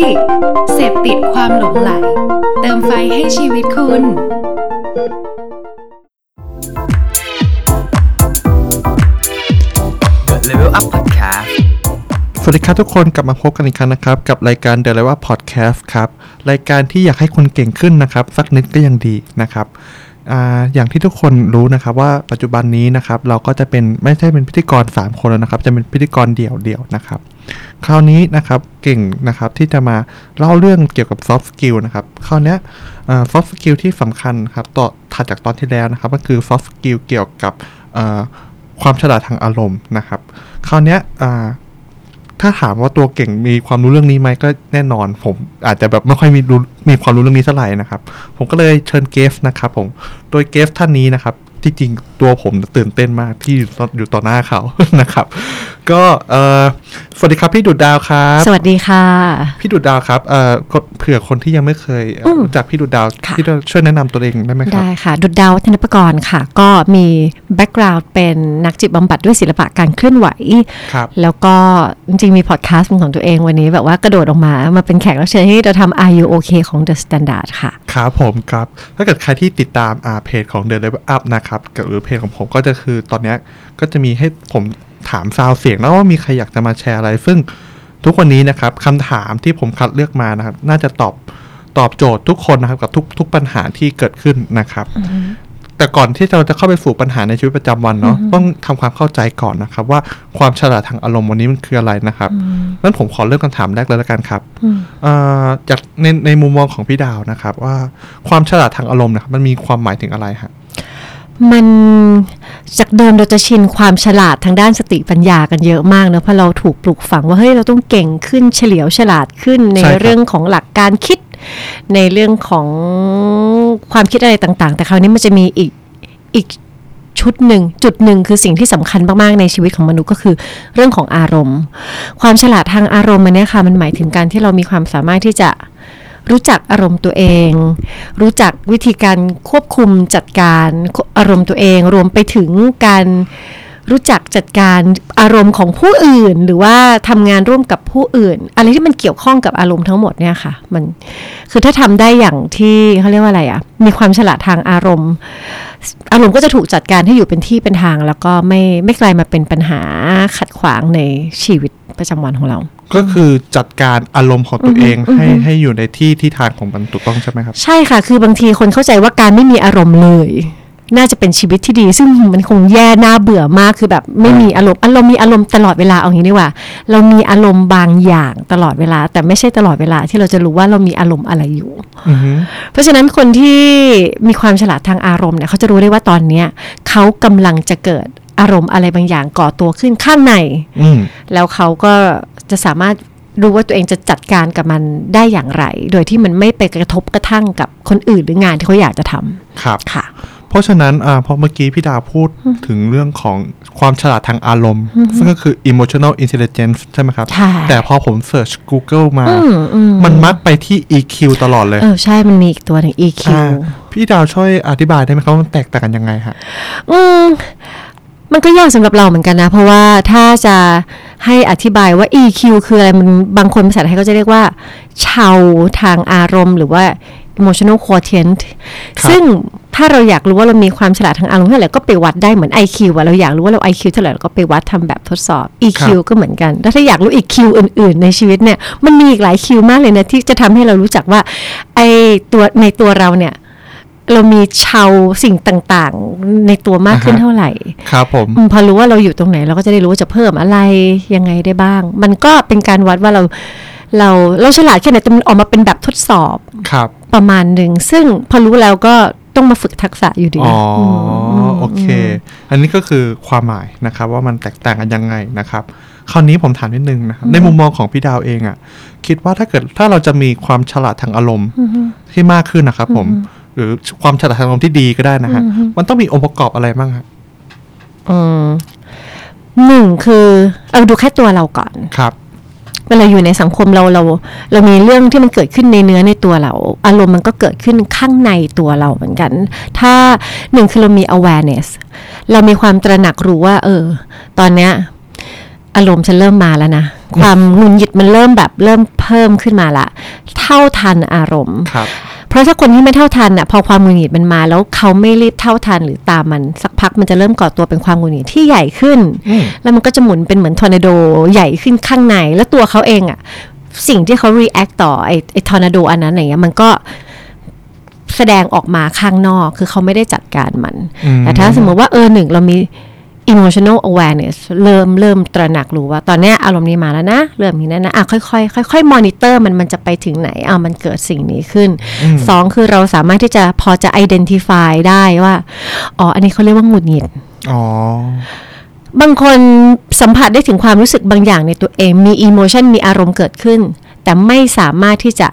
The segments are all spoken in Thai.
ดิกเสพติดความหลงไหล เติมไฟให้ชีวิตคุณ Level Up Podcast สวัสดีครับทุกคนกลับมาพบกันอีกครั้งนะครับ กับรายการ The Level Podcast ครับ รายการที่อยากให้คุณเก่งขึ้นนะครับ สักนิดก็ยังดีนะครับอ่าอย่างที่ทุกคนรู้นะครับว่าปัจจุบันนี้นะครับเราก็จะเป็นไม่ใช่เป็นพิธีกร 3 คนแล้วนะครับ จะเป็นพิธีกรเดี่ยวเดี่ยวๆนะครับ คราวนี้นะครับเก่งนะครับที่จะมาเล่าเรื่องเกี่ยวกับ soft skill นะครับคราวนี้ยอ่า soft skill ที่สำคัญครับต่อถัดจากตอนที่แล้วนะครับก็คือ soft skill เกี่ยวกับความฉลาดทางอารมณ์นะครับคราวนี้ถ้าถามว่าตัวเก่งมีความรู้เรื่องนี้ไหมก็แน่นอน ผมอาจจะแบบไม่ค่อยมีรู้มีความรู้เรื่องนี้เท่าไหร่นะครับ ผมก็เลยเชิญเกสนะครับผมโดยเกสท่านนี้นะครับที่จริงตัวผมตื่นเต้นมากที่อยู่ต่ออยู่ต่อหน้าเขานะครับ ก็เออ สวัสดีครับ พี่ดุดดาวครับ สวัสดีค่ะ พี่ดุดดาวครับเอ่อกดเผื่อคนที่ยังไม่เคยเอ่ออมรู้จักพี่ดุดดาวค่ะพี่ดุดดาวช่วยแนะนำตัวเองได้ไหมครับ ได้ค่ะ ดุดดาววัฒนประกรณ์ค่ะ ก็มี background เป็นนักจิตบำบัดด้วยศิลปะการเคลื่อนไหวครับแล้วก็จริงๆมีพอดแคสต์เป็นของตัวเองวันนี้แบบว่ากระโดดออกมา มาเป็นแขกรับเชิญที่จะทำ Are You OK ของ The Standard ค่ะ ครับผมครับ ถ้าเกิดใครที่ติดตามอ่าเพจของ The Level Up นะครับกับหรือเพจของผมก็จะคือตอนเนี้ยก็จะมีให้ผม ถามซาวเสียงแล้วว่ามีใครอยากจะมาแชร์อะไร ซึ่งทุกวันนี้นะครับคำถามที่ผมคัดเลือกมานะครับ น่าจะตอบตอบโจทย์ทุกคนนะครับกับทุกทุกปัญหาที่เกิดขึ้นนะครับแต่ก่อนที่เราจะเข้าไปสู่ปัญหาในชีวิตประจำวันเนาะต้องทำความเข้าใจก่อนนะครับ ว่าความฉลาดทางอารมณ์วันนี้มันคืออะไรนะครับงั้นผมขอเริ่มคำถามแรกเลยละกันครับเอ่อจากในในมุมมองของพี่ดาวนะครับ ว่าความฉลาดทางอารมณ์นะครับมันมีความหมายถึงอะไรฮะ มันจากเดิมเราจะชินความฉลาดทางด้านสติปัญญากันเยอะมากเนอะเพราะเราถูกปลูกฝังว่าเฮ้ยเราต้องเก่งขึ้นเฉลียวฉลาดขึ้นในใช่ครับเรื่องของหลักการคิด ในเรื่องของความคิดอะไรต่างๆ แต่คราวนี้มันจะมีอีกอีกชุดหนึ่งจุดหนึ่งคือสิ่งที่สำคัญมากๆในชีวิตของมนุษย์ก็คือเรื่องของอารมณ์ ความฉลาดทางอารมณ์อันเนี้ยค่ะมันหมายถึงการที่เรามีความสามารถที่จะ รู้จักอารมณ์ตัวเอง รู้จักวิธีการควบคุมจัดการอารมณ์ตัวเอง รวมไปถึงการรู้จักจัดการอารมณ์ของผู้อื่น หรือว่าทำงานร่วมกับผู้อื่น อะไรที่มันเกี่ยวข้องกับอารมณ์ทั้งหมดเนี่ยค่ะ มันคือถ้าทำได้อย่างที่เขาเรียกว่าอะไรอะ่ะ มีความฉลาดทางอารมณ์ อารมณ์ก็จะถูกจัดการให้อยู่เป็นที่เป็นทาง แล้วก็ไม่ไม่กลายมาเป็นปัญหาขัดขวางในชีวิต ประจำวันของเรา ก็คือจัดการอารมณ์ของตัวเองให้ให้อยู่ในที่ที่ทางของมันถูกต้องใช่ไหมครับ ใช่ค่ะ คือบางทีคนเข้าใจว่าการไม่มีอารมณ์เลย น่าจะเป็นชีวิตที่ดี ซึ่งมันคงแย่น่าเบื่อมากคือแบบไม่มีอารมณ์อารมณ์มีอารมณ์ตลอดเวลาเอางี้ดีกว่า เรามีอารมณ์บางอย่างตลอดเวลา แต่ไม่ใช่ตลอดเวลาที่เราจะรู้ว่าเรามีอารมณ์อะไรอยู่อือฮึเพราะฉะนั้นคนที่มีความฉลาดทางอารมณ์เนี่ยเขาจะรู้ได้ว่าตอนเนี้ยเขากำลังจะเกิด อารมณ์อะไรบางอย่างก่อตัวขึ้นข้างในอืมแล้วเขาก็จะสามารถรู้ว่าตัวเองจะจัดการกับมันได้อย่างไร โดยที่มันไม่ไปกระทบกระทั่งกับคนอื่นหรืองานที่เขาอยากจะทครับำค่ะ เพราะฉะนั้นอ่าพอเมื่อกี้พี่ดาวพูดถึงเรื่องของความฉลาดทางอารมณ์ ซึ่งก็คือ emotional intelligence ใช่ไหมครับใช่แต่พอผมเ e ิร์ช Google มาอืมอืมมันมักไปที่ EQ ตลอดเลย เออ ใช่ มันมีอีกตัวหนึ่ง EQ อ่าพี่ดาวช่วยอธิบายได้ไหมครับว่ามันแตกต่างกันยังไงฮะอืม มันก็ยากสำหรับเราเหมือนกันนะ เพราะว่าถ้าจะให้อธิบายว่า EQ คืออะไรมันบางคนภาษาไทยก็จะเรียกว่าชาวทางอารมณ์ หรือว่า emotional quotient ครับซึ่งถ้าเราอยากรู้ว่าเรามีความฉลาดทางอารมณ์เท่าไหร่ก็ไปวัดได้เหมือน IQ อะเราอยากรู้ว่าเรา IQ เท่าไหร่เราก็ไปวัดทำแบบทดสอบ EQ ก็เหมือนกัน แล้วถ้าอยากรู้อีก Q อื่น ๆ ในชีวิตเนี่ยมันมีอีกหลาย Q มากเลยนะที่จะทำให้เรารู้จักว่าไอตัวในตัวเราเนี่ย เรามีชาวสิ่งต่างๆ ในตัวมากขึ้นอ่าฮะเท่าไหร่ ครับผมอืมพอรู้ว่าเราอยู่ตรงไหน เราก็จะได้รู้ว่าจะเพิ่มอะไรยังไงได้บ้าง มันก็เป็นการวัดว่าเราเราเราฉลาดแค่ไหนแต่มันออกมาเป็นแบบทดสอบครับ ประมาณหนึ่งซึ่งพอรู้แล้วก็ต้องมาฝึกทักษะอยู่ดี อ๋ออมโอเค อันนี้ก็คือความหมายนะครับ ว่ามันแตกต่างกันยังไงนะครับ คราวนี้ผมถามนิดนึงนะครับในมุมมองของพี่ดาวเองอะ่ะ คิดว่าถ้าเกิดถ้าเราจะมีความฉลาดทางอารมณ์ที่มากขึ้นนะครับผม หรือความฉลาดทางอารมณ์ที่ดีก็ได้นะฮะ มันต้องมีองค์ประกอบอะไรบ้างครับอืมหนึ่งคือเอาดูแค่ตัวเราก่อนครับเวลาอยู่ในสังคมเราเรา เรามีเรื่องที่มันเกิดขึ้นในเนื้อในตัวเรา อารมณ์มันก็เกิดขึ้นข้างในตัวเราเหมือนกัน ถ้าหนึ่งคือเรามี awareness เรามีความตระหนักรู้ว่า เออ ตอนเนี้ยอารมณ์ฉันเริ่มมาแล้วนะ ความหงุดหงิดมันเริ่มแบบเริ่มเพิ่มขึ้นมาละ เท่าทันอารมณ์ครับ เพราะถ้าคนที่ไม่เท่าทันอะพอความหงุดหงิดมันมา แล้วเขาไม่รีบเท่าทันหรือตามมันสักพักมันจะเริ่มก่อตัวเป็นความหงุดหงิดที่ใหญ่ขึ้นอืมแล้วมันก็จะหมุนเป็นเหมือนทอร์นาโดใหญ่ขึ้นข้างใน แล้วตัวเขาเองอะสิ่งที่เขา react ต่อไอ้ไอ้ทอร์นาโดอันนั้นอะไรเงี้ยมันก็แสดงออกมาข้างนอกคือเขาไม่ได้จัดการมันอืมแต่ถ้าสมมติว่าเออหนึ่งเรามี emotional awareness เริ่มเริ่มตระหนักรู้ว่า ตอนเนี้ยอารมณ์นี้มาแล้วนะ เริ่มนี้นะนะอะค่อยๆค่อยๆ monitor มันมันจะไปถึงไหนอะมันเกิดสิ่งนี้ขึ้นสองคือเราสามารถที่จะพอจะ identify ได้ว่า อ๋อ อันนี้เขาเรียกว่าหงุดหงิดอ๋อบางคนสัมผัสได้ถึงความรู้สึกบางอย่างในตัวเอง มีอิโมชันมีอารมณ์เกิดขึ้น แต่ไม่สามารถที่จะ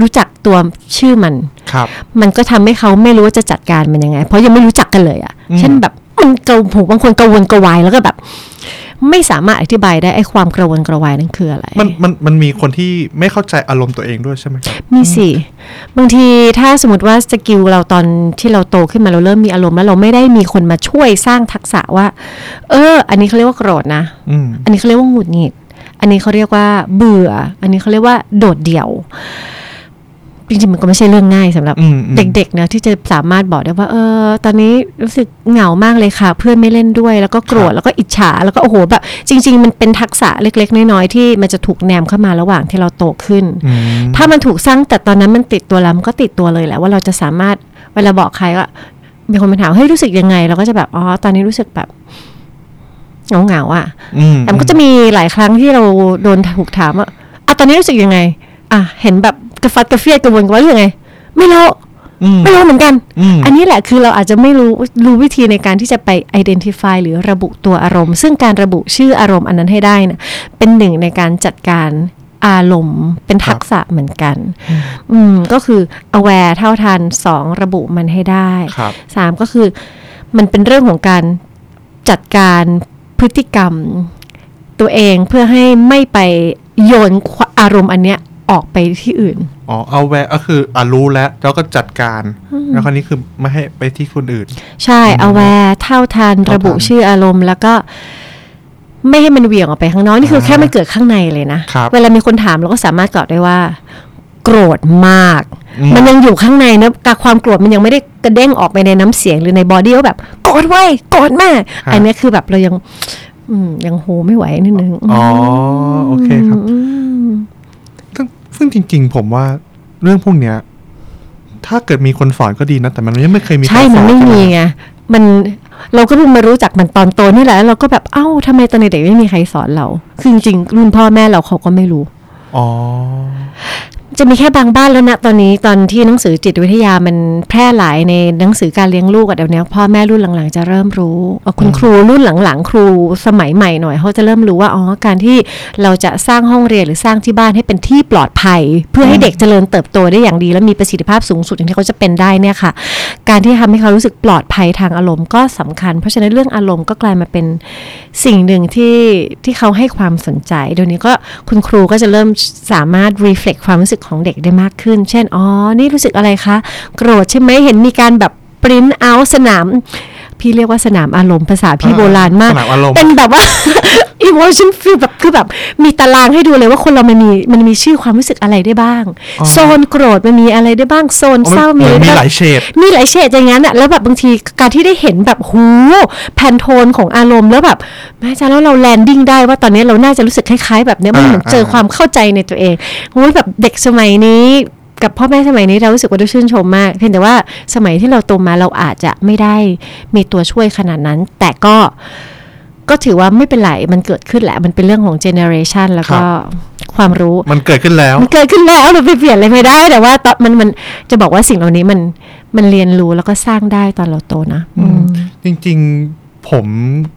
รู้จักตัวชื่อมัน ครับ มันก็ทำให้เขาไม่รู้ว่าจะจัดการมันยังไง เพราะยังไม่รู้จักกันเลยอะ่ะอืมเช่นแบบ มันกระหูบางคนกระวนกระวายแล้วก็แบบ ไม่สามารถอธิบายได้ไอ้ความกระวนกระวายนั่นคืออะไร มันมันมันมีคนที่ไม่เข้าใจอารมณ์ตัวเองด้วยใช่ไหมครับมีสิบางทีถ้าสมมติว่าสกิลเราตอนที่เราโตขึ้นมาเราเริ่มมีอารมณ์แล้วเราไม่ได้มีคนมาช่วยสร้างทักษะว่า เออ อันนี้เขาเรียกว่าโกรธนะอืมอันนี้เขาเรียกว่าหงุดหงิดอันนี้เขาเรียกว่าเบื่อ อันนี้เขาเรียกว่าโดดเดี่ยว จริงๆมันก็ไม่ใช่เรื่องง่ายสำหรับอืมอืมเด็กๆนะที่จะสามารถบอกได้ว่าเออ ตอนนี้รู้สึกเหงามากเลยค่ะ เพื่อนไม่เล่นด้วย แล้วก็โกรธแล้วก็อิจฉาแล้วก็โอ้โหแบบจริง ๆ มันเป็นทักษะเล็ก ๆ น้อยๆที่มันจะถูกแนมเข้ามาระหว่างที่เราโตขึ้นอืมถ้ามันถูกสร้างแต่ตอนนั้นมันติดตัวเรามันก็ติดตัวเลยแหละว่าเราจะสามารถเวลาบอกใครว่ามีคนมาถามเฮ้ยรู้สึกยังไง เราก็จะแบบอ๋อตอนนี้รู้สึกแบบเหงาเหงาๆอะอืมแต่มันก็จะมีหลายครั้งที่เราโดนถูกถามว่าอะตอนนี้รู้สึกยังไง อะเห็นแบบ กระฟัดกระเฟียดกระวนกระวายรู้สึกยังไง ไม่รู้อืมไม่รู้เหมือนกันอืมอันนี้แหละคือเราอาจจะไม่รู้รู้วิธีในการที่จะไป identify หรือระบุตัวอารมณ์ ซึ่งการระบุชื่ออารมณ์อันนั้นให้ได้นะเป็นหนึ่งในการจัดการอารมณ์เป็นทักษะเหมือนกัน อืมก็คือ aware เท่าทันสองระบุมันให้ได้ครับสามก็คือมันเป็นเรื่องของการจัดการพฤติกรรมตัวเองเพื่อให้ไม่ไปโยนอารมณ์อันเนี้ยออกไปที่อื่น อ๋อเอาแวร์ก็คืออ่ารู้แล้วแล้วก็จัดการ แล้วคราวนี้คือไม่ให้ไปที่คนอื่น ใช่ aware เท่าทันเท่าทันระบุชื่ออารมณ์ แล้วก็ไม่ให้มันเหวี่ยงออกไปข้างนอกนี่คือแค่มันเกิดข้างในเลยนะครับเวลามีคนถามเราก็สามารถตอบได้ว่า โกรธมากอืมมันยังอยู่ข้างในนะการความโกรธมันยังไม่ได้กระเด้งออกไปในน้ำเสียงหรือในบอดี้ว่าแบบโกรธไว้ยโกรธมากอันเนี้ยคือแบบเรายังอืมยังโฮไม่ไหวนิดนึงอ๋อโอเคครับอืม ซึ่งซึ่งจริง ๆ ผมว่าเรื่องพวกเนี้ย ถ้าเกิดมีคนสอนก็ดีนะ แต่มันยังไม่เคยมีใช่คมันสอไม่ใช่หมีไงมันเราก็เพิ่งมารู้จักมันตอนโตนี่แหละแล้วเราก็แบบเอ้าทำไมตอนเด็กๆไม่มีใครสอนเราคือจริงๆรุ่นพ่อแม่เราเขาก็ไม่รู้อ๋อ จะมีแค่บางบ้านแล้วนะตอนนี้ตอนที่หนังสือจิตวิทยามันแพร่หลายในหนังสือการเลี้ยงลูกอะเดี๋ยวนี้พ่อแม่รุ่นหลังๆ จะเริ่มรู้เอ่อคุณครูรุ่นหลังๆ ครูสมัยใหม่หน่อยเขาจะเริ่มรู้ว่าอ๋อการที่เราจะสร้างห้องเรียนหรือสร้างที่บ้านให้เป็นที่ปลอดภัย เพื่อให้เด็กเจริญเติบโตได้อย่างดี และมีประสิทธิภาพสูงสุดอย่างที่เขาจะเป็นได้เนี่ยค่ะ การที่ทำให้เขารู้สึกปลอดภัยทางอารมณ์ก็สำคัญ เพราะฉะนั้นเรื่องอารมณ์ก็กลายมาเป็นสิ่งหนึ่งที่ที่เขาให้ความสนใจเดี๋ยวนี้ก็คุณครูก็จะเริ่มสามารถ reflect ความรู้สึกของเด็กได้มากขึ้น เช่น อ๋อ นี่รู้สึกอะไรคะ โกรธใช่ไหมเห็นมีการแบบปริ้นเอาสนาม พี่เรียกว่าสนามอารมณ์ภาษาพี่อ่าโบราณมากสนามอารมณ์เป็นแบบว่า emotion feel แบบคือแบบมีตารางให้ดูเลยว่าคนเรามันมีมันมีชื่อความรู้สึกอะไรได้บ้าง โซนโกรธมันมีอะไรได้บ้าง โซนอ๋อเศร้ามีมันอะไรมีได้หบ้างลายเฉดมีหลายเฉดอย่างนั้นอะแล้วแบบบางทีการที่ได้เห็นแบบหู Pantone ของอารมณ์แล้วแบบแม่จ้าแล้วเรา landing ได้ว่าตอนนี้เราน่าจะรู้สึกคล้ายๆ แบบเนี้ยมันเหมือนเจอความเข้าใจในตัวเองโอ้ยแบบเด็กสมัยนี้กับพ่อแม่สมัยนี้เรารู้สึกว่าเราชื่นชมมาก เพียงแต่ว่าสมัยที่เราโตมาเราอาจจะไม่ได้มีตัวช่วยขนาดนั้น แต่ก็ ก็ถือว่าไม่เป็นไรมันเกิดขึ้นแหละ มันเป็นเรื่องของเจเนอเรชันแล้วก็ความรู้มันเกิดขึ้นแล้ว มันเกิดขึ้นแล้วเราไปเปลี่ยนอะไรไม่ได้ แต่ว่าตอนมันมันจะบอกว่าสิ่งเหล่านี้มันมันเรียนรู้แล้วก็สร้างได้ตอนเราโตนะอืมจริง ๆ ผม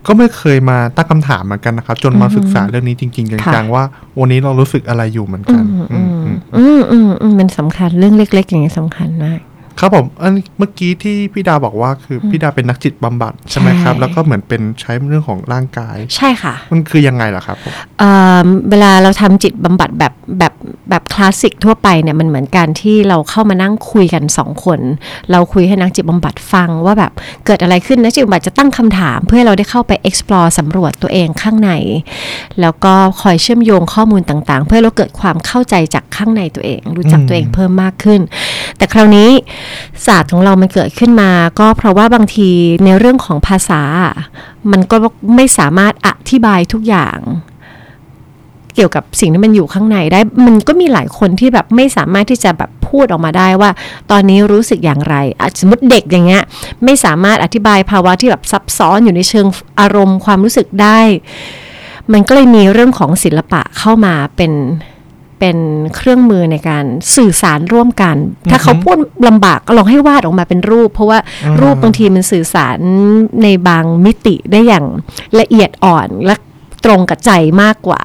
ก็ไม่เคยมาตั้งคำถามเหมือนกันนะครับ จนมาศึกษาเรื่องนี้จริงๆค่ะจังๆว่า วันนี้เรารู้สึกอะไรอยู่เหมือนกัน อืมอืมอืมอืมอืมอืมมันสำคัญเรื่องเล็ก ๆ อย่างนี้สำคัญมาก ครับผมอันนี้เมื่อกี้ที่พี่ดาบอกว่าคือพี่ดาเป็นนักจิตบำบัดใช่ไหมครับใช่แล้วก็เหมือนเป็นใช้เรื่องของร่างกาย ใช่ค่ะ มันคือยังไงล่ะครับผมเอ่อเวลาเราทำจิตบำบัดแบบแบบแบบคลาสสิกทั่วไปเนี่ยมันเหมือนการที่เราเข้ามานั่งคุยกันสองคน เราคุยให้นักจิตบำบัดฟังว่าแบบเกิดอะไรขึ้นนักจิตบำบัดจะตั้งคำถาม เพื่อให้เราได้เข้าไป explore สำรวจตัวเองข้างใน แล้วก็คอยเชื่อมโยงข้อมูลต่างๆ เพื่อให้เราเกิดความเข้าใจจากข้างในตัวเอง รู้จักตัวเองเพิ่มมากขึ้น แต่คราวนี้ศาสตร์ของเรามันเกิดขึ้นมา ก็เพราะว่าบางทีในเรื่องของภาษา มันก็ไม่สามารถอธิบายทุกอย่างเกี่ยวกับสิ่งที่มันอยู่ข้างในได้ มันก็มีหลายคนที่แบบไม่สามารถที่จะแบบพูดออกมาได้ว่า ตอนนี้รู้สึกอย่างไร สมมติเด็กอย่างเงี้ยไม่สามารถอธิบายภาวะที่แบบซับซ้อนอยู่ในเชิงอารมณ์ความรู้สึกได้ มันก็เลยมีเรื่องของศิลปะเข้ามาเป็น เป็นเครื่องมือในการสื่อสารร่วมกัน ถ้าเขาพูดลำบากก็ลองให้วาดออกมาเป็นรูป เพราะว่ารูปบางทีมันสื่อสารในบางมิติได้อย่างละเอียดอ่อนและตรงกับใจมากกว่า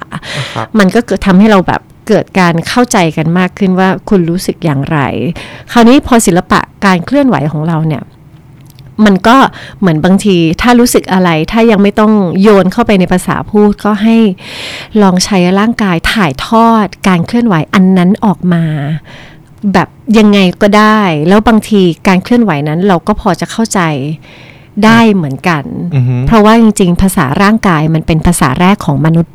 ครับมันก็เกิดทำให้เราแบบเกิดการเข้าใจกันมากขึ้นว่าคุณรู้สึกอย่างไร คราวนี้พอศิลปะการเคลื่อนไหวของเราเนี่ย มันก็เหมือนบางทีถ้ารู้สึกอะไรถ้ายังไม่ต้องโยนเข้าไปในภาษาพูดก็ให้ลองใช้ร่างกายถ่ายทอดการเคลื่อนไหวอันนั้นออกมา แบบยังไงก็ได้ แล้วบางทีการเคลื่อนไหวนั้นเราก็พอจะเข้าใจได้เหมือนกันอือฮึเพราะว่าจริง ๆ ภาษาร่างกายมันเป็นภาษาแรกของมนุษย์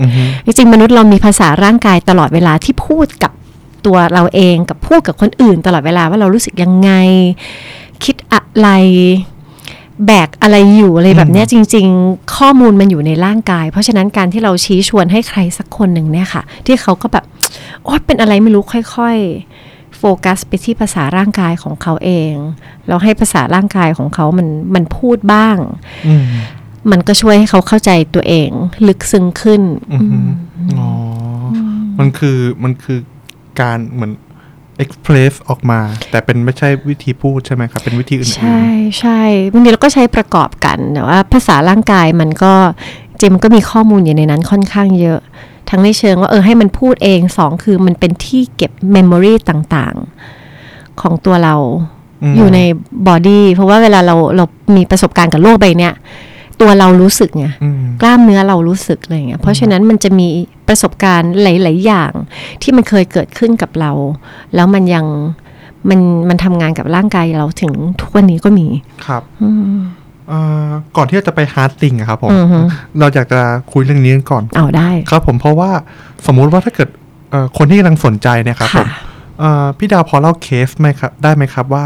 อือฮึจริงๆมนุษย์เรามีภาษาร่างกายตลอดเวลาที่พูดกับตัวเราเองกับพูดกับคนอื่นตลอดเวลาว่าเรารู้สึกยังไง คิดอะไรแบกอะไรอยู่อะไรแบบเนี้ยจริง ๆ ข้อมูลมันอยู่ในร่างกาย เพราะฉะนั้นการที่เราชี้ชวนให้ใครสักคนหนึ่งเนี่ยค่ะ ที่เขาก็แบบโอ๊ยเป็นอะไรไม่รู้ค่อย ๆ โฟกัสไปที่ภาษาร่างกายของเขาเองแล้วให้ภาษาร่างกายของเขามันมันพูดบ้างอืมมันก็ช่วยให้เขาเข้าใจตัวเอง ลึกซึ้งขึ้นอือฮึอ๋ออมันคือมันคือการเหมือน express ออกมา แต่เป็นไม่ใช่วิธีพูดใช่ไหมครับ เป็นวิธีอื่นๆใช่ใช่บางทีเราก็ใช้ประกอบกันแต่ว่าภาษาร่างกายมันก็จริงมันก็มีข้อมูลอยู่ในนั้นค่อนข้างเยอะ ทั้งในเชิงว่าเออให้มันพูดเองสองคือมันเป็นที่เก็บเมมโมรีต่างๆ ของตัวเราอืมอยู่ใน body เพราะว่าเวลาเราเรามีประสบการณ์กับโลกใบเนี้ยตัวเรารู้สึกไงอืมกล้ามเนื้อเรารู้สึกอะไรอย่างเงี้ยเพราะฉะนั้นมันจะมี ประสบการณ์หลาย ๆ อย่างที่มันเคยเกิดขึ้นกับเรา แล้วมันยังมันมันทำงานกับร่างกายเราถึงทุกวันนี้ก็มีครับเอ่อก่อนที่จะไปฮาร์ดติงอะครับผมอือฮึเราอยากจะคุยเรื่องนี้กันก่อนเอาได้ครับ ผมเพราะว่าสมมุติว่าถ้าเกิดเอ่อคนที่กำลังสนใจเนะครับผค่ะมเอ่อพี่ดาวพอเล่าเคสไหมครับ ได้ไหมครับว่า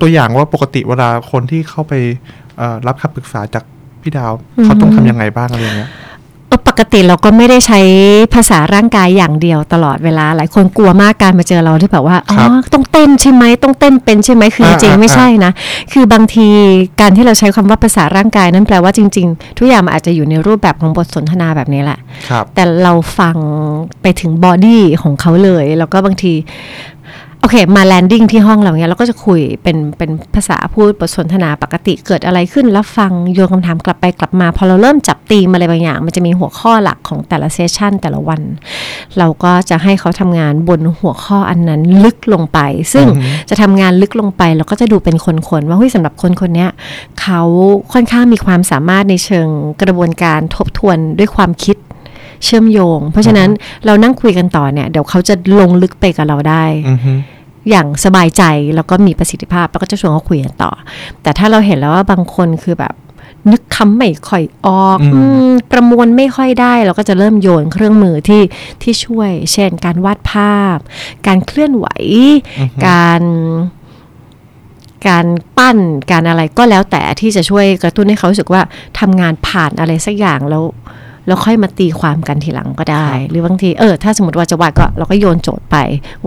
ตัวอย่างว่าปกติเวลาคนที่เข้าไปเอ่อรับคำปรึกษาจากพี่ดาวเขาต้องทำยังไงบ้างอะไรเงี้ยเออ ปกติเราก็ไม่ได้ใช้ภาษาร่างกายอย่างเดียวตลอดเวลา หลายคนกลัวมากการมาเจอเราที่แบบว่าอ๋อครับต้องเต้นใช่ไหมต้องเต้นเป็นใช่ไหมคือจอ่าริงๆอ่าไม่ใช่นะ คือบางทีการที่เราใช้คำว่าภาษาร่างกายนั้นแปลว่าจริง ๆ ทุกอย่างมันอาจจะอยู่ในรูปแบบของบทสนทนาแบบนี้แหละครับแต่เราฟังไปถึง body ของเขาเลย แล้วก็บางที โอเค มา landing ที่ห้องเราเนี้ยเราก็จะคุยเป็นเป็นภาษาพูดบทสนทนาปกติเกิดอะไรขึ้นรับฟังโยนคำถามกลับไปกลับมา พอเราเริ่มจับตีมอะไรบางอย่าง มันจะมีหัวข้อหลักของแต่ละ session แต่ละวัน เราก็จะให้เขาทำงานบนหัวข้ออันนั้นลึกลงไป ซึ่งจะทำงานลึกลงไป เราก็จะดูเป็นคนๆว่าเฮ้ยสำหรับคนคนเนี้ยเขาค่อนข้างมีความสามารถในเชิงกระบวนการทบทวนด้วยความคิด เชื่อมโยง เพราะฉะนั้นเรานั่งคุยกันต่อเนี่ย เดี๋ยวเขาจะลงลึกไปกับเราได้อือฮึอย่างสบายใจแล้วก็มีประสิทธิภาพแล้วก็จะชวนเขาคุยกันต่อ แต่ถ้าเราเห็นแล้วว่าบางคนคือแบบ นึกคำไม่ค่อยออกอืมอืมประมวลไม่ค่อยได้ เราก็จะเริ่มโยนเครื่องมือที่ที่ช่วย เช่น การวาดภาพ การเคลื่อนไหว การการปั้นการอะไรก็แล้วแต่ที่จะช่วยกระตุ้นให้เขารู้สึกว่าทำงานผ่านอะไรสักอย่างแล้ว แล้วค่อยมาตีความกันทีหลังก็ได้ หรือบางทีเออถ้าสมมติว่าจะวาดก็เราก็โยนโจทย์ไป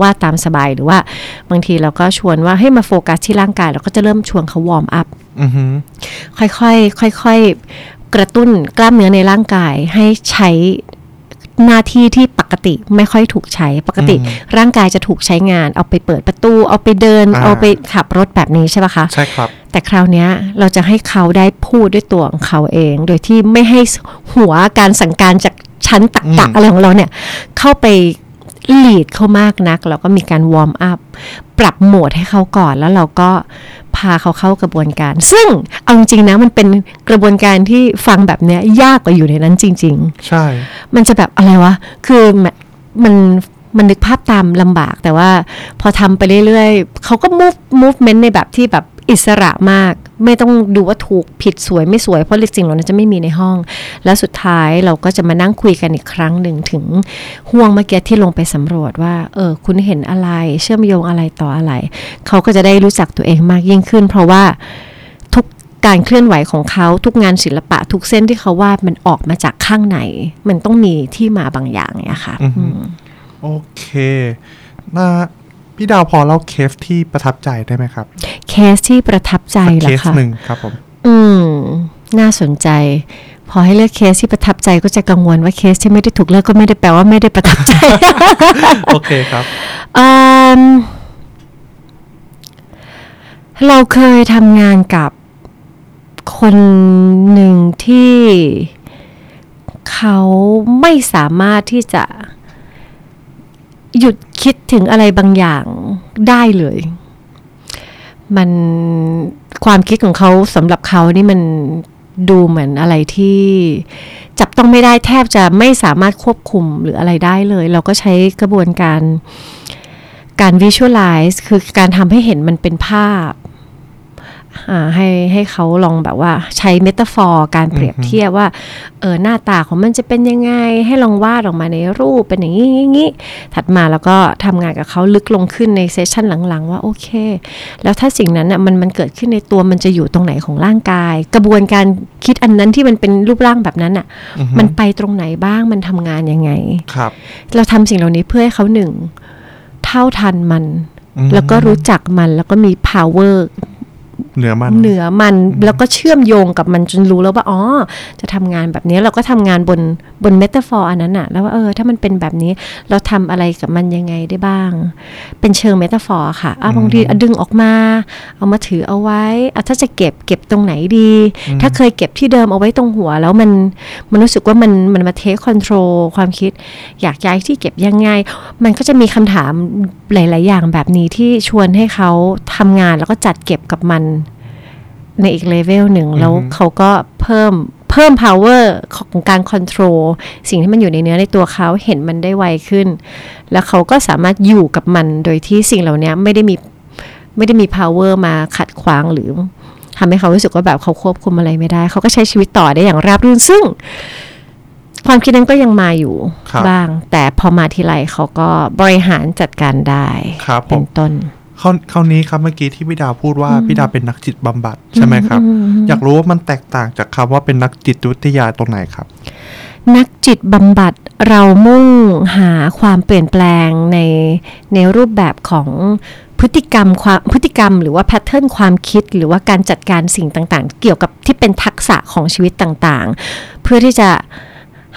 วาดตามสบายหรือว่า บางทีเราก็ชวนว่าให้มาโฟกัสที่ร่างกายเราก็จะเริ่มชวนเขา warm up อือฮึค่อยๆค่อยๆกระตุ้นกล้ามเนื้อในร่างกายให้ใช้หน้าที่ที่ป กติไม่ค่อยถูกใช้ปกติ ร่างกายจะถูกใช้งาน เอาไปเปิดประตู เอาไปเดินอ่าเอาไปขับรถแบบนี้ใช่ปะคะใช่ครับแต่คราวเนี้ยเราจะให้เขาได้พูดด้วยตัวของเขาเอง โดยที่ไม่ให้หัวการสั่งการจากชั้นตักกะอืมอะไรของเราเนี่ยเข้าไปลีดเขามากนัก แล้วก็มีการวอร์มอัพ ปรับโหมดให้เขาก่อนแล้วเราก็พาเขาเข้ากระบวนการ ซึ่งเอาจริงๆนะมันเป็นกระบวนการที่ฟังแบบเนี้ยยากกว่าอยู่ในนั้นจริง ๆ ใช่ มันจะแบบอะไรวะ คือมันมันมันนึกภาพตามลำบากแต่ว่าพอทำไปเรื่อยๆ เขาก็ move movement ในแบบที่แบบ อิสระมาก ไม่ต้องดูว่าถูกผิดสวยไม่สวยเพราะสิ่งเหล่านั้นจะไม่มีในห้อง แล้วสุดท้ายเราก็จะมานั่งคุยกันอีกครั้งหนึ่งถึงห่วงเมื่อกี้ที่ลงไปสำรวจว่าเออคุณเห็นอะไรเชื่อมโยงอะไรต่ออะไร เขาก็จะได้รู้จักตัวเองมากยิ่งขึ้น เพราะว่าทุกการเคลื่อนไหวของเขาทุกงานศิลปะ ทุกเส้นที่เขาวาดมันออกมาจากข้างในมันต้องมีที่มาบางอย่างเนี่ยค่ะอือฮึอืมโอเคนะ พี่ดาวพอเล่าเคสที่ประทับใจได้ไหมครับ เคสที่ประทับใจสักเหรเคอสคะหนึ่งครับผมอืม น่าสนใจ พอให้เลือกเคสที่ประทับใจก็จะกังวลว่าเคสที่ไม่ได้ถูกเลือกก็ไม่ได้แปลว่าไม่ได้ประทับใจ โอเคครับอืมเราเคยทำงานกับคนหนึ่งที่เขาไม่สามารถที่จะ หยุดคิดถึงอะไรบางอย่างได้เลย มันความคิดของเขาสำหรับเขานี่มันดูเหมือนอะไรที่จับต้องไม่ได้แทบจะไม่สามารถควบคุมหรืออะไรได้เลย เราก็ใช้กระบวนการการ visualize คือการทำให้เห็นมันเป็นภาพ ให้ให้เขาลองแบบว่าใช้เมตาฟอร์ การเปรียบเทียบว่าเออหน้าตาของมันจะเป็นยังไง ให้ลองวาดออกมาในรูปเป็นอย่างนี้อย่างนี้ถัดมาแล้วก็ทำงานกับเขาลึกลงขึ้นในเซสชันหลังๆ ว่าโอเค แล้วถ้าสิ่งนั้นน่ะมันมันเกิดขึ้นในตัวมันจะอยู่ตรงไหนของร่างกาย กระบวนการคิดอันนั้นที่มันเป็นรูปร่างแบบนั้นอะอือฮึมันไปตรงไหนบ้างมันทำงานยังไงครับ เราทำสิ่งเหล่านี้เพื่อให้เขาหนึ่งเท่าทันมันอืมแล้วก็รู้จักมันแล้วก็มี power เหนือมันเหนือมันแล้วก็เชื่อมโยงกับมันจนรู้แล้วว่าอ๋อจะทำงานแบบนี้เราก็ทำงานบนบน metaphor อันนั้นอะแล้วว่าเออถ้ามันเป็นแบบนี้เราทำอะไรกับมันยังไงได้บ้าง เป็นเชิง metaphor ค่ะอะบางทีอะดึงออกมา เอามาถือเอาไว้อะถ้าจะเก็บเก็บตรงไหนดี ถ้าเคยเก็บที่เดิมเอาไว้ตรงหัว แล้วมันมันรู้สึกว่ามันมันมา take control ความคิด อยากย้ายที่เก็บยังไง มันก็จะมีคำถามหลาย ๆ อย่างแบบนี้ที่ชวนให้เขาทำงานแล้วก็จัดเก็บกับมันในอีกเลเวลหนึ่ง แล้วเขาก็เพิ่มเพิ่ม power ของการ control สิ่งที่มันอยู่ในเนื้อในตัวเขาเห็นมันได้ไวขึ้น แล้วเขาก็สามารถอยู่กับมันโดยที่สิ่งเหล่านี้ไม่ได้มีไม่ได้มี power มาขัดขวางหรือทำให้เขารู้สึกว่าแบบเขาควบคุมอะไรไม่ได้ เขาก็ใช้ชีวิตต่อได้อย่างราบรื่นซึ่ง ความคิดนั้นก็ยังมาอยู่ครับบ้าง แต่พอมาทีไรเขาก็บริหารจัดการได้ครับผเป็มนต้น คราวคราวนี้ครับเมื่อกี้ที่พี่ดาวพูดว่าพี่ดาวเป็นนักจิตบำบัดใช่ไหมครับ อยากรู้ว่ามันแตกต่างจากคำว่าเป็นนักจิตวิทยาตรงไหนครับ นักจิตบำบัดเรามุ่งหาความเปลี่ยนแปลงในในรูปแบบของพฤติกรรมความพฤติกรรมหรือว่าแพทเทิร์นความคิด หรือว่าการจัดการสิ่งต่างๆ เกี่ยวกับที่เป็นทักษะของชีวิตต่างๆ เพื่อที่จะ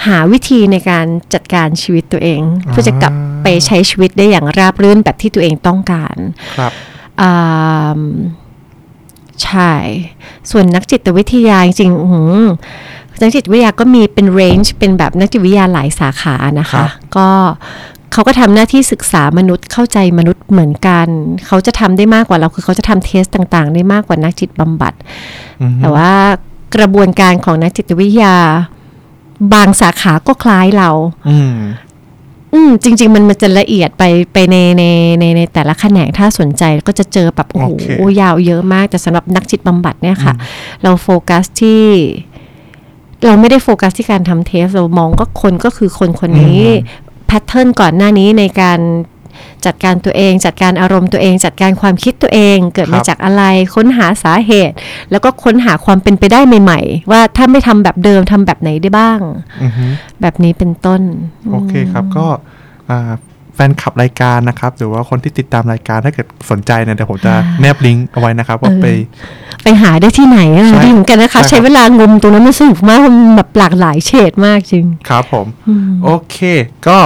หาวิธีในการจัดการชีวิตตัวเอง เพื่อจะกลับ ไปใช้ชีวิตได้อย่างราบรื่นแบบที่ตัวเองต้องการครับอ่าใช่ ส่วนนักจิตวิทยาจริงๆอื้อหือนักจิตวิทยาก็มีเป็นเรนจ์เป็นแบบนักจิตวิทยาหลายสาขานะครัคะบก็เขาก็ทำหน้าที่ศึกษามนุษย์เข้าใจมนุษย์เหมือนกัน เขาจะทำได้มากกว่าเราคือเขาจะทำเทสต่างๆ ได้มากกว่านักจิตบำบัดอือฮึแต่ว่ากระบวนการของนักจิตวิทยาบางสาขาก็คล้ายเรา อืมอืมจริง ๆ มันมันจะละเอียดไปไปในในในในแต่ละแขนงถ้าสนใจก็จะเจอแบบโอ้โหโอเคยาวเยอะมาก แต่สำหรับนักจิตบำบัดเนี่ยค่ะ เราโฟกัสที่เราไม่ได้โฟกัสที่การทำ test เรามองก็คนก็คือคนคนนี้ pattern ก่อนหน้านี้ในการ จัดการตัวเอง จัดการอารมณ์ตัวเอง จัดการความคิดตัวเอง เกิดมาครับจากอะไรค้นหาสาเหตุ แล้วก็ค้นหาความเป็นไปได้ใหม่ ๆ ว่าถ้าไม่ทำแบบเดิมทำแบบไหนได้บ้างอือฮึแบบนี้เป็นต้น โอเคครับก็อ่า แฟนคลับรายการนะครับ หรือว่าคนที่ติดตามรายการถ้าเกิดสนใจเนี่ยเดี๋ยวผมจะแนบลิงก์เอาไว้นะครับว่าไป ไปหาได้ที่ไหนอะใช่ดีเหมือนกันนะคะใช่ครับใช้เวลางมตรงนั้นมันสนุกมากมันแบบหลากหลายเฉดมากจริง ครับผม โอเค ก็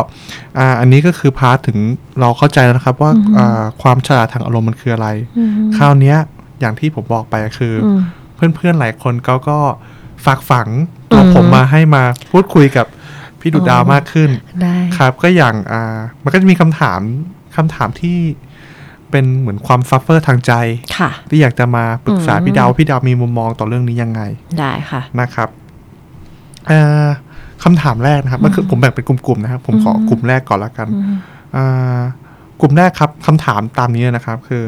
อ่าอันนี้ก็คือพาร์ทถึงเราเข้าใจแล้วนะครับว่าอ่าความฉลาดทางอารมณ์มันคืออะไร คราวเนี้ยอย่างที่ผมบอกไปคืออมเพื่อนๆหลายคนก็ก็ฝากฝังตัวอืมผมมาให้มาพูดคุยกับ พี่ดุดาวมากขึ้นได้ครับ ก็อย่างอ่ามันก็จะมีคำถามคำถามที่ไปเป็นเหมือนความ suffer ทางใจค่ะที่อยากจะมาปรึกษาอืมพี่ดาวพี่ดาวมีมุมมองต่อเรื่องนี้ยังไง ได้ค่ะนะครับเอ่อคำถามแรกนะครับมันคือผมแบ่งเป็นกลุ่มๆนะครับ ผมขอกลุ่มแรกก่อนละกันอ่ากลุ่มแรกครับคำถามตามนี้นะครับ คือ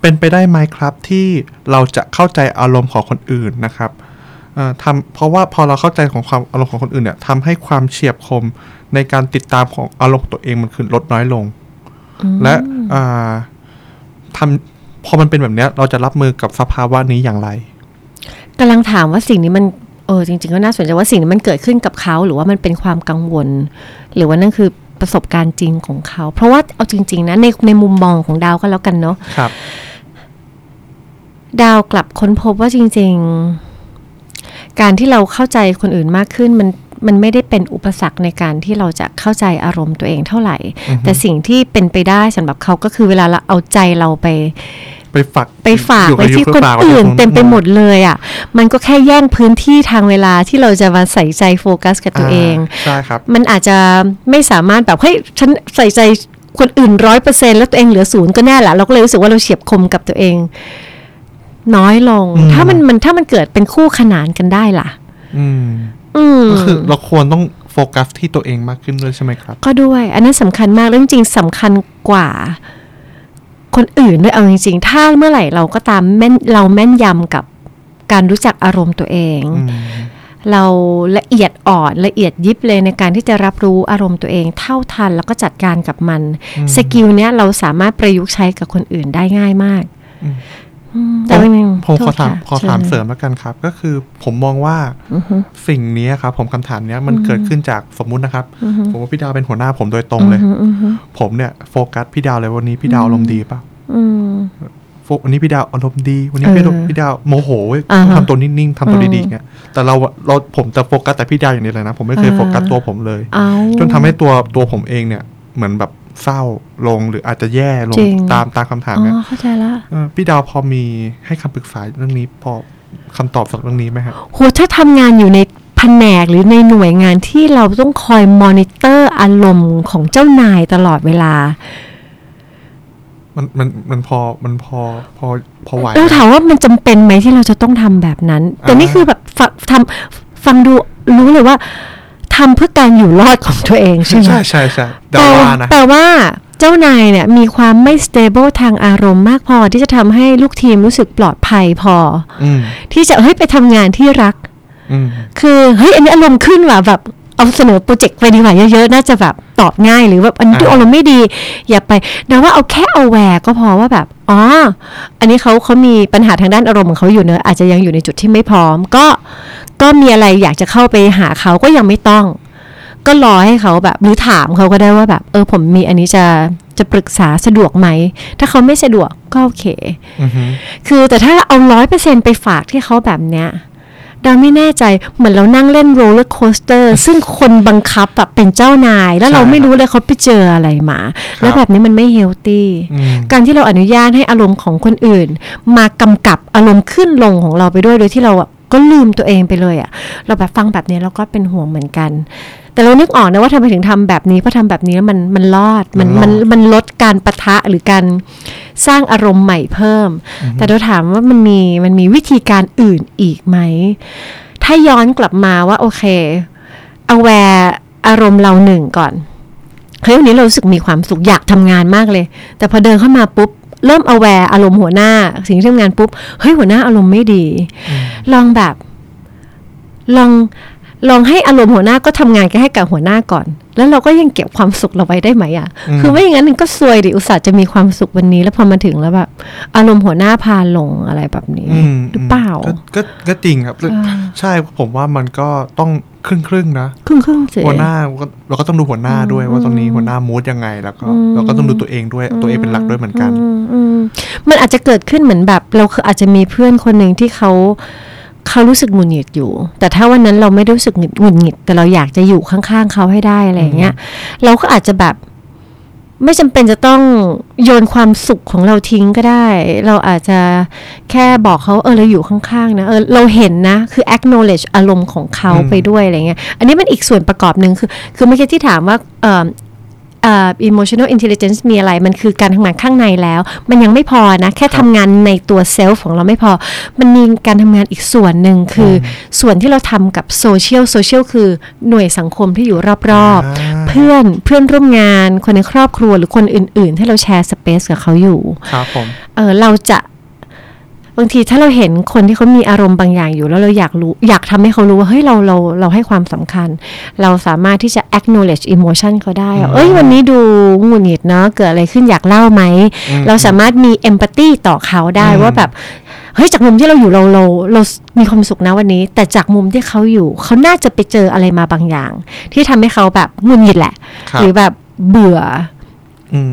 เป็นไปได้ไหมครับที่เราจะเข้าใจอารมณ์ของคนอื่นนะครับเอ่อ ทำเพราะว่าพอเราเข้าใจของความอารมณ์ของคนอื่นเนี่ยทำให้ความเฉียบคมในการติดตามของอารมณ์ของตัวเองมันคือลดน้อยลง และอ่าทำพอมันเป็นแบบเนี้ยเราจะรับมือกับสภาวะนี้อย่างไรกำลังถามว่าสิ่งนี้มันเออจริง ๆ ก็น่าสนใจว่าสิ่งนี้มันเกิดขึ้นกับเขาหรือว่ามันเป็นความกังวล หรือว่านั่นคือประสบการณ์จริงของเขา เพราะว่าเอาจริง ๆ นะในในมุมมองของดาวก็แล้วกันเนาะครับ ดาวกลับค้นพบว่าจริง ๆ การที่เราเข้าใจคนอื่นมากขึ้นมันมันไม่ได้เป็นอุปสรรคในการที่เราจะเข้าใจอารมณ์ตัวเองเท่าไหร่ แต่สิ่งที่เป็นไปได้สำหรับเขาก็คือเวลาเราเอาใจเราไป ไปฝากไปฝากอยู่ไว้กับที่ยุคนฝากว้อื่นตรงเต็มไปหมดเลยอะ มันก็แค่แย่งพื้นที่ทางเวลาที่เราจะมาใส่ใจโฟกัสกับตัวเองาใช่ครับมันอาจจะไม่สามารถแบบเฮ้ยฉันใส่ใจคนอื่นร้อยเปอร์เซ็นแล้วตัวเองเหลือศูนย์ก็แน่แหละเราก็เลยรู้สึกว่าเราเฉียบคมกับตัวเอง น้อยลงอืมถ้ามันมันถ้ามันเกิดเป็นคู่ขนานกันได้ล่ะอืมอืมก็คือเราควรต้องโฟกัสที่ตัวเองมากขึ้นด้วยใช่ไหมครับ ก็ด้วย อันนั้นสำคัญมากเรื่องจริงๆสำคัญกว่า คนอื่นด้วยเอาจริงๆ ถ้าเมื่อไหร่เราก็ตามแม่นเราแม่นยำกับการรู้จักอารมณ์ตัวเองอืมเราละเอียดอ่อนละเอียดยิบเลยในการที่จะรับรู้อารมณ์ตัวเอง เท่าทันแล้วก็จัดการกับมัน skill เนี้ยเราสามารถประยุกต์ใช้กับคนอื่นได้ง่ายมากอืมอืม ผแต่มว่าผมขอโทษถามค่ะขอถามชิญเสริมแล้วกันครับ ก็คือผมมองว่าอือฮึสิ่งนี้ครับผมคำถามเนี้ยมันเกิดขึ้นจากสมมุตินะครับอือฮึผมว่าพี่ดาวเป็นหัวหน้าผมโดยตรงเลยอือฮึอือฮึผมเนี่ยโฟกัสพี่ดาวเลยวันนี้พี่ดาวอารมณ์ดีป่ะอืมโหวันนี้พี่ดาวอารมณ์ดี วันนี้เออพี่ดาวพี่ดาวโมโหเว้ยอ่าฮะทำตัวนิ่งๆทำตัวอืมดีๆเงี้ยแต่เราเราผมจะโฟกัสแต่พี่ดาวอย่างเดียวเลยนะ ผมไม่เคยอ่าโฟกัสตัวผมเลยเอาจนทำให้ตัวตัวผมเองเนี่ยเหมือนแบบ เศร้าลงหรืออาจจะแย่ลงจริงตามตามคำถามเนี่ยอ๋อเข้าใจละเออพี่ดาวพอมีให้คำปรึกษาเรื่องนี้พอคำตอบสำหรับเรื่องนี้ไหมครับโหถ้าทำงานอยู่ในแผนกหรือในหน่วยงานที่เราต้องคอยมอนิเตอร์อารมณ์ของเจ้านายตลอดเวลา มันมันมันพอมันพอพอพอไหวเราถามว่ามันจำเป็นไหมที่เราจะต้องทำแบบนั้น แต่นี่คือแบบฟังทำฟังดูรู้เลยว่า ทำเพื่อการอยู่รอดของตัวเองใช่ไหมใช่ใช่ใช่ดาแต่วว่านะแต่ว่าเจ้านายเนี่ยมีความไม่ stable ทางอารมณ์มากพอที่จะทำให้ลูกทีมรู้สึกปลอดภัยพออืมที่จะเฮ้ยไปทำงานที่รักอืมคือเฮ้ยอันนี้อารมณ์ขึ้นว่ะแบบ เอาเสนอโปรเจกต์ไปดีกว่าเยอะๆ น่าจะแบบตอบง่ายหรือแบบอันนี้อ่าอารมณ์ไม่ดี อย่าไปแต่ว่าเอาแค่เอาแวร์ก็พอว่าแบบอ๋ออันนี้เขาเขามีปัญหาทางด้านอารมณ์ของเขาอยู่เนอะอาจจะยังอยู่ในจุดที่ไม่พร้อม ก็ก็มีอะไรอยากจะเข้าไปหาเขาก็ยังไม่ต้อง ก็รอให้เขาแบบหรือถามเขาก็ได้ว่าแบบ เออผมมีอันนี้จะจะปรึกษาสะดวกไหม ถ้าเขาไม่สะดวกก็โอเคอือฮึคือแต่ถ้าเอาร้อยเปอร์เซ็นไปฝากที่เขาแบบเนี้ย เราไม่แน่ใจเหมือนเรานั่งเล่น roller coaster ซึ่งคนบังคับแบบเป็นเจ้านาย แล้วเราไม่รู้เลยเขาไปเจออะไรมา แล้วแบบนี้มันไม่ healthy อืมการที่เราอนุญาตให้อารมณ์ของคนอื่น มากำกับอารมณ์ขึ้นลงของเราไปด้วยโดยที่เราอะก็ลืมตัวเองไปเลยอะเราแบบฟังแบบนี้เราก็เป็นห่วงเหมือนกัน แต่เรานึกออกนะว่าทำไมถึงทำแบบนี้เพราะทำแบบนี้แล้วมันมันรอดมันมันมันลดการปะทะหรือการสร้างอารมณ์ใหม่เพิ่ม แต่เราถามว่ามันมีมันมีวิธีการอื่นอีกไหม ถ้าย้อนกลับมาว่าโอเคเอาแวร์อารมณ์เราหนึ่งก่อนเฮ้ยวันนี้เรารู้สึกมีความสุขอยากทำงานมากเลย แต่พอเดินเข้ามาปุ๊บเริ่มเอาแวร์อารมณ์หัวหน้า สิ่งที่ทำงานปุ๊บเฮ้ยหัวหน้าอารมณ์ไม่ดี ลองแบบลอง ลองให้อารมณ์หัวหน้าก็ทำงานแค่ให้กับหัวหน้าก่อน แล้วเราก็ยังเก็บความสุขเราไว้ได้ไหมอะอืมคือไม่อย่างนั้นมันก็ซวยดิอุตส่าห์จะมีความสุขวันนี้ แล้วพอมาถึงแล้วแบบอารมณ์หัวหน้าพาลงอะไรแบบนี้อืมหรือเปล่าก็ก็ก็จริงครับ ใช่ผมว่ามันก็ต้องครึ่งครึ่งๆนะครึ่งครึ่งๆสิหัวหน้าก็เราก็ต้องดูหัวหน้าด้วยว่าตรงนี้หัวหน้ามูดยังไงแล้วก็อืมเราก็ต้องดูตัวเองด้วยตัวเองเป็นหลักด้วยเหมือนกันอืมอืมมันอาจจะเกิดขึ้นเหมือนแบบ เราคืออาจจะมีเพื่อนคนหนึ่งที่เขา เขารู้สึกหงุดหงิดอยู่ แต่ถ้าวันนั้นเราไม่ได้รู้สึกหงุดหงิด แต่เราอยากจะอยู่ข้างๆเขาให้ได้อะไรอย่างเงี้ย เราก็อาจจะแบบ ไม่จำเป็นจะต้องโยนความสุขของเราทิ้งก็ได้ เราอาจจะแค่บอกเขาเออเราอยู่ข้างๆนะเออเราเห็นนะ คือ acknowledge อารมณ์ของเขาอืมไปด้วยอะไรเงี้ย อันนี้มันอีกส่วนประกอบหนึ่งคือ คือเมื่อกี้ที่ถามว่าเออเอ่อ emotional intelligence มีอะไร มันคือการทำงานข้างในแล้ว มันยังไม่พอนะ แค่ทำงานในตัว self ของเราไม่พอ มันมีการทำงานอีกส่วนหนึ่งคือส่วนที่เราทำกับ social social คือหน่วยสังคมที่อยู่รอบอ่าๆเพื่อนเพื่อนร่วมงานคนในครอบครัวหรือคนอื่น ๆ ที่เราแชร์สเปซกับเขาอยู่ครับผมเออเราจะ บางทีถ้าเราเห็นคนที่เขามีอารมณ์บางอย่างอยู่ แล้วเราอยากรู้อยากทำให้เขารู้ว่าเฮ้ยเราเราเราให้ความสำคัญ เราสามารถที่จะ acknowledge emotion เขาได้อะเอ้ยวันนี้ดูหงุดหงิดเนาะเกิดอะไรขึ้นอยากเล่าไหม เราสามารถมี empathy ต่อเขาได้อืมว่าแบบเฮ้ยจากมุมที่เราอยู่เราเราเรามีความสุขนะวันนี้ แต่จากมุมที่เขาอยู่เขาน่าจะไปเจออะไรมาบางอย่าง ที่ทำให้เขาแบบหงุดหงิดแหละครับหรือแบบเบื่อ อืม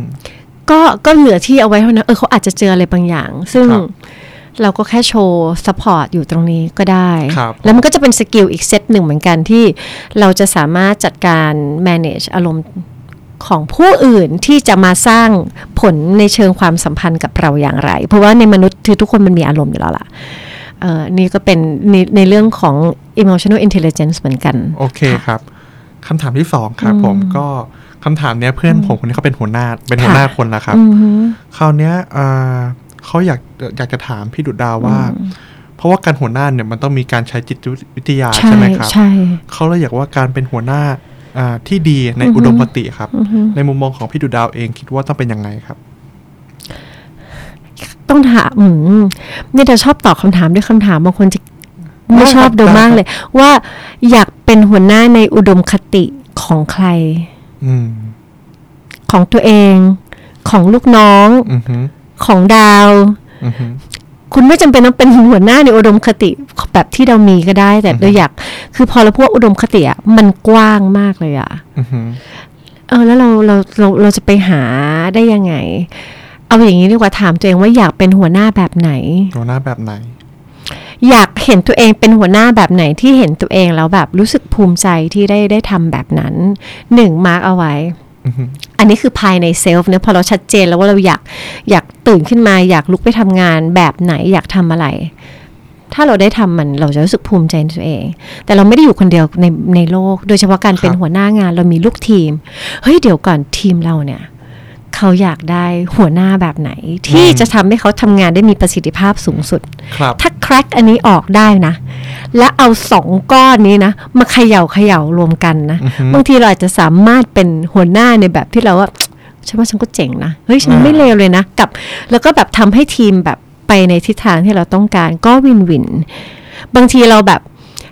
ก็ก็เหลือที่เอาไว้เท่านั้นเออเขาอาจจะเจออะไรบางอย่าง ซึ่งครับ เราก็แค่ show support อยู่ตรงนี้ก็ได้ครับแล้วมันก็จะเป็น skill อีกเซตหนึ่งเหมือนกันที่เราจะสามารถจัดการ manage อารมณ์ของผู้อื่นที่จะมาสร้างผลในเชิงความสัมพันธ์กับเราอย่างไร เพราะว่าในมนุษย์คือทุกคนมันมีอารมณ์อยู่แล้วล่ะเออนี่ก็เป็นในในเรื่องของ emotional intelligence เหมือนกัน โอเคครับคำถามที่สองครับผมก็คำถามเนี้ยเพื่อนผมคนนี้เขาเป็นหัวหน้าเป็นหัวหน้าคนแล้วครับอือฮึคราวเนี้ยอ่าเขาอยาก อยากจะถามพี่ดุดดาวว่า เพราะว่าการหัวหน้าเนี่ยมันต้องมีการใช้จิตวิทยาใช่ใช่ไหมครับใช่เขาเลยอยากว่าการเป็นหัวหน้าอ่าที่ดีในอุดมคติครับ ในมุมมองของพี่ดุดดาวเองคิดว่าต้องเป็นยังไงครับ ต้องถามอืมเนี่ยเราชอบตอบคำถามด้วยคำถามบางคนจะไม่ชอบดูมากเลย ว่าอยากเป็นหัวหน้าในอุดมคติของใครอืมของตัวเอง ของลูกน้องอือฮึของดาวอือฮึ คุณไม่จำเป็นต้องเป็นหัวหน้าในอุดมคติแบบที่เรามีก็ได้ แต่เราอยากคือพอเราพูดว่าอุดมคติอะมันกว้างมากเลยอะอือฮึเออแล้วเราเราเราเราจะไปหาได้ยังไง เอาอย่างนี้ดีกว่าถามตัวเองว่าอยากเป็นหัวหน้าแบบไหน หัวหน้าแบบไหน อยากเห็นตัวเองเป็นหัวหน้าแบบไหนที่เห็นตัวเองแล้วแบบรู้สึกภูมิใจที่ได้ได้ทำแบบนั้นหนึ่งมาร์กเอาไว้อือฮึอันนี้คือภายในเซลฟ์เนี่ยพอเราชัดเจนแล้วว่าเราอยากอยาก ตื่นขึ้นมาอยากลุกไปทำงานแบบไหนอยากทำอะไร ถ้าเราได้ทำมันเราจะรู้สึกภูมิใจในตัวเอง แต่เราไม่ได้อยู่คนเดียวในในโลก โดยเฉพาะการเป็นหัวหน้างานเรามีลูกทีม เฮ้ยเดี๋ยวก่อนทีมเราเนี่ยเขาอยากได้หัวหน้าแบบไหน ที่จะทำให้เขาทำงานได้มีประสิทธิภาพสูงสุดครับถ้าแครกอันนี้ออกได้นะ และเอาสองก้อนนี้นะ มาเขย่าเขย่ารวมกันนะ บางทีเราอาจจะสามารถเป็นหัวหน้าในแบบที่เราว่า ฉันว่าฉันก็เจ๋งนะเฮ้ยฉันไม่เลวเลยนะกับ แล้วก็แบบทำให้ทีมแบบไปในทิศทางที่เราต้องการก็วินวิน บางทีเราแบบ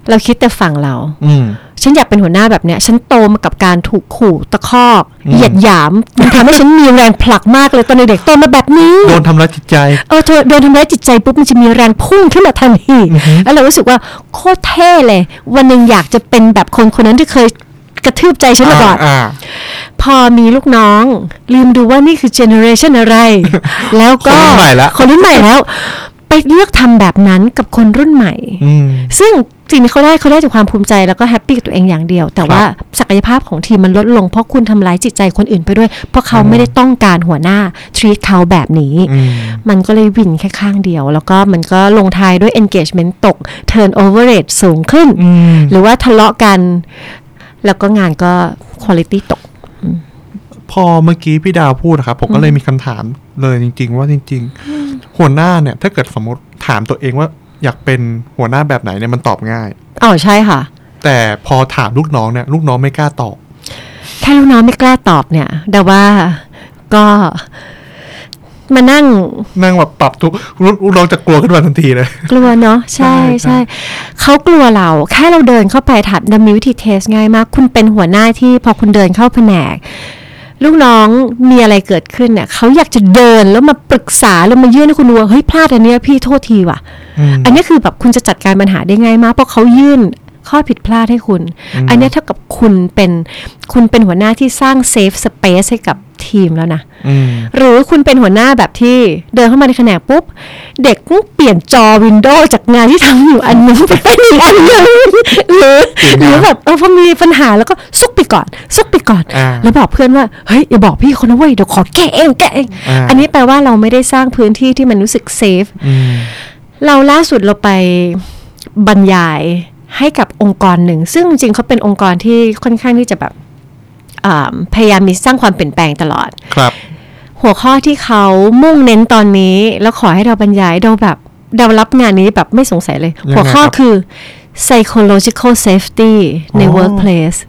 เราคิดแต่ฝั่งเรา อืมฉันอยากเป็นหัวหน้าแบบเนี้ย ฉันโตมากับการถูกขู่ตะคอกเหยียดหยามมันทำให้ฉันมีแรงผลักมากเลยตอนเด็กๆโตมาแบบนี้ โดนทำร้ายจิตใจ เออเธอโดนทำร้ายจิตใจปุ๊บมันจะมีแรงพุ่งขึ้นมาทันที แล้วเรารู้สึกว่าโคตรเท่เลย วันหนึ่งอยากจะเป็นแบบคนคนนั้นที่เคย กระทืบใจฉันมาก่อนอ่าพอมีลูกน้อง ลืมดูว่านี่คือเจเนอเรชันอะไร แล้วก็คนรุ่นใหม่ละคนรุ่นใหม่แล้วไปเลือกทำแบบนั้นกับคนรุ่นใหม่อืมซึ่งสิ่งที่เขาได้เขาได้จากความภูมิใจแล้วก็แฮปปี้กับตัวเองอย่างเดียว แต่ว่าศักยภาพของทีมมันลดลงเพราะคุณทำร้ายจิตใจคนอื่นไปด้วย เพราะเขาไม่ได้ต้องการหัวหน้า treat เขาแบบนี้อืมมันก็เลยวินแค่ข้างเดียว แล้วก็มันก็ลงท้ายด้วย engagement ตก turnover rate สูงขึ้นอืมหรือว่าทะเลาะกัน แล้วก็งานก็ quality ตก พอเมื่อกี้พี่ดาวพูดนะครับ ผมก็เลยมีคำถามเลยจริง ๆ ว่าจริง ๆ หัวหน้าเนี่ย ถ้าเกิดสมมติถามตัวเองว่าอยากเป็นหัวหน้าแบบไหนเนี่ยมันตอบง่ายอ๋อใช่ค่ะ แต่พอถามลูกน้องเนี่ยลูกน้องไม่กล้าตอบแค่ลูกน้องไม่กล้าตอบเนี่ยแต่ว่าก็ มานั่ง นั่งแบบปรับทุกลูกลูกน้องจะกลัวขึ้นมาทันทีเลย กลัวเนาะใช่ใช่ใช่ใช่เขากลัวเรา แค่เราเดินเข้าไปถัดดำมีวิธีเทสง่ายมาก คุณเป็นหัวหน้าที่พอคุณเดินเข้าแผนก ลูกน้องมีอะไรเกิดขึ้นเนี่ยเขาอยากจะเดินแล้วมาปรึกษาแล้วมายื่นให้คุณดูว่าเฮ้ยพลาดอันเนี้ยพี่โทษทีว่ะอืมอันนี้คือแบบคุณจะจัดการปัญหาได้ง่ายมากเพราะเขายื่น ข้อผิดพลาดให้คุณ อันเนี้ยเท่ากับคุณเป็นคุณเป็นหัวหน้าที่สร้าง safe space ให้กับทีมแล้วนะอืมหรือคุณเป็นหัวหน้าแบบที่เดินเข้ามาในแผนกปุ๊บ เด็กเปลี่ยนจอ window จากงานที่ทำอยู่อันหนึ่งไปเป็นอีกอันหนึ่งหรือหรือแบบเออพอมีปัญหาแล้วก็ซุกไปก่อน ซุกไปก่อนอ่าแล้วบอกเพื่อนว่า เฮ้ย อย่าบอกพี่คนนะเว้ย เดี๋ยวขอแก้เองแก้เองอ่าอันนี้แปลว่าเราไม่ได้สร้างพื้นที่ที่มันรู้สึกเซฟอืมเราล่าสุดเราไปบรรยาย ให้กับองค์กรหนึ่ง ซึ่งจริงๆเขาเป็นองค์กรที่ค่อนข้างที่จะแบบเอ่าพยายามมีสร้างความเปลี่ยนแปลงตลอดครับ หัวข้อที่เขามุ่งเน้นตอนนี้ แล้วขอให้เราบรรยายเราแบบเรารับงานนี้แบบไม่สงสัยเลยยังไงหัวข้อครับคือ psychological safety ในอ๋อ workplace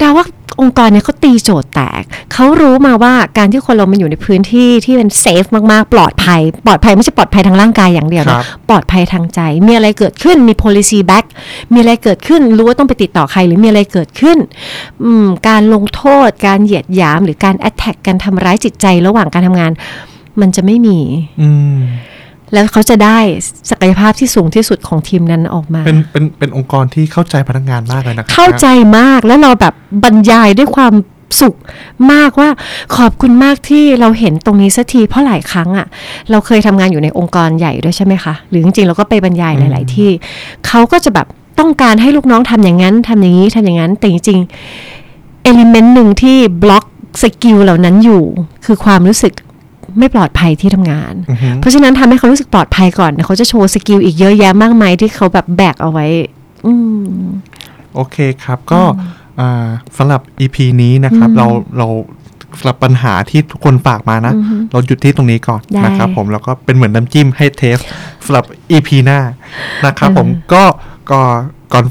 ดาว่าองค์กรเนี่ยเขาตีโจทย์แตก เขารู้มาว่าการที่คนเรามันอยู่ในพื้นที่ที่เป็นเซฟมากๆ ปลอดภัย ปลอดภัยไม่ใช่ปลอดภัยทางร่างกายอย่างเดียวครันะบปลอดภัยทางใจ มีอะไรเกิดขึ้น มี policy back มีอะไรเกิดขึ้น รู้ว่าต้องไปติดต่อใคร หรือมีอะไรเกิดขึ้นอืมการลงโทษ การเหยียดหยาม หรือการ attack การทำร้ายจิตใจระหว่างการทำงาน มันจะไม่มี อืม แล้วเขาจะได้ศักยภาพที่สูงที่สุดของทีมนั้นออกมา เป็นเป็นเป็นองค์กรที่เข้าใจพนักงานมากเลยนะครัเข้าใจมากแล้วเราแบบบรรยายด้วยความสุขมากว่าขอบคุณมากที่เราเห็นตรงนี้สักทีเพราะหลายครั้งอะ่ะ เราเคยทำงานอยู่ในองค์กรใหญ่ด้วยใช่ไหมคะ หรือจริงๆเราก็ไปบรรยายหลาย ๆ ที่เขาก็จะแบบต้องการให้ลูกน้องทำอย่างนั้นทำอย่างนี้ทำอย่างนั้น แต่จริงๆเอลิเมนต์หนึ่งที่block skill เหล่านั้นอยู่ คือความรู้สึก ไม่ปลอดภัยที่ทำงานอือฮึเพราะฉะนั้นทำให้เขารู้สึกปลอดภัยก่อนเดี๋ยวเขาจะ show skill อีกเยอะแยะมากมายที่เขาแบบแบกเอาไว้ อืมโอเคครับก็อ่าสำหรับ EP นี้นะครับ เราเราสำหรับปัญหาที่ทุกคนฝากมานะ เราหยุดที่ตรงนี้ก่อนได้นะครับผมแล้วก็เป็นเหมือนน้ำจิ้มให้ taste สำหรับ EP หน้านะครับผมก็ก็ก่อน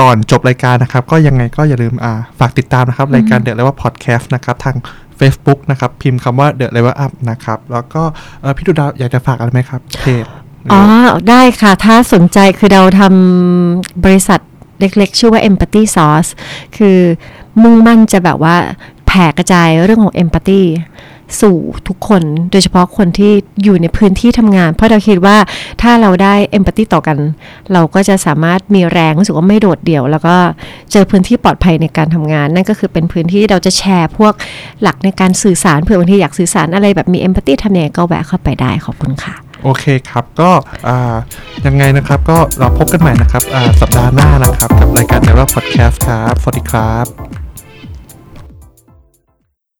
ก่อนจบรายการนะครับ ก็ยังไงก็อย่าลืมอ่าฝากติดตามนะครับ รายการเด e ะเลยว่าพอดแคสต์นะครับ ทาง Facebook นะครับ พิมพ์คำว่าเด e ะเลยว่าอัพนะครับ แล้วก็เอ่อพี่ดูดาวอยากจะฝากอะไรไหมครับเพจอ๋อ ได้ค่ะ ถ้าสนใจคือเราทำบริษัทเล็กๆ ชื่อว่า Empathy Sauce คือมุ่งมั่นจะแบบว่าแผ่กระจายเรื่องของ Empathy สู่ทุกคนโดยเฉพาะคนที่อยู่ในพื้นที่ทำงาน เพราะเราคิดว่าถ้าเราได้ Empathy ต่อกัน เราก็จะสามารถมีแรงรู้สึกว่าไม่โดดเดี่ยว แล้วก็เจอพื้นที่ปลอดภัยในการทำงาน นั่นก็คือเป็นพื้นที่เราจะแชร์พวกหลักในการสื่อสารเผื่อบางทีอยากสื่อสารอะไรแบบมี Empathy ทำยังไงก็แวะเข้าไปได้ขอบคุณค่ะโอเคครับก็ยังไงนะครับก็เราพบกันใหม่นะครับสัปดาห์หน้านะครับกับรายการเด e ะเลยว่าพอดแคสต์ครับสวัสดีครับ